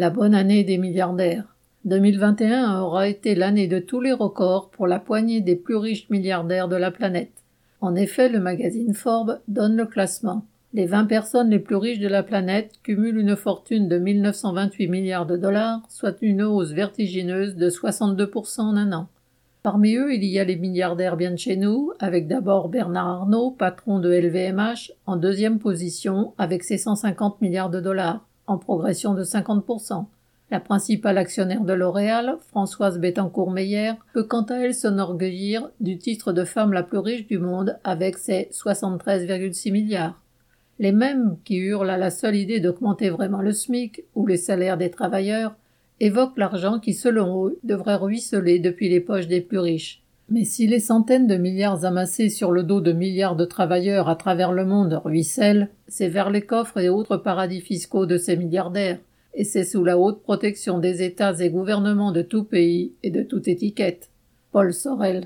La bonne année des milliardaires. 2021 aura été l'année de tous les records pour la poignée des plus riches milliardaires de la planète. En effet, le magazine Forbes donne le classement. Les 20 personnes les plus riches de la planète cumulent une fortune de 1928 milliards de dollars, soit une hausse vertigineuse de 62% en un an. Parmi eux, il y a les milliardaires bien de chez nous, avec d'abord Bernard Arnault, patron de LVMH, en deuxième position avec ses 150 milliards de dollars, en progression de 50%. La principale actionnaire de L'Oréal, Françoise Bettencourt-Meyer, peut quant à elle s'enorgueillir du titre de femme la plus riche du monde avec ses 73,6 milliards les mêmes qui hurlent à la seule idée d'augmenter vraiment le SMIC ou les salaires des travailleurs, évoquent l'argent qui, selon eux, devrait ruisseler depuis les poches des plus riches. Mais si les centaines de milliards amassés sur le dos de milliards de travailleurs à travers le monde ruissellent, c'est vers les coffres et autres paradis fiscaux de ces milliardaires, et c'est sous la haute protection des États et gouvernements de tout pays et de toute étiquette. Paul Sorel.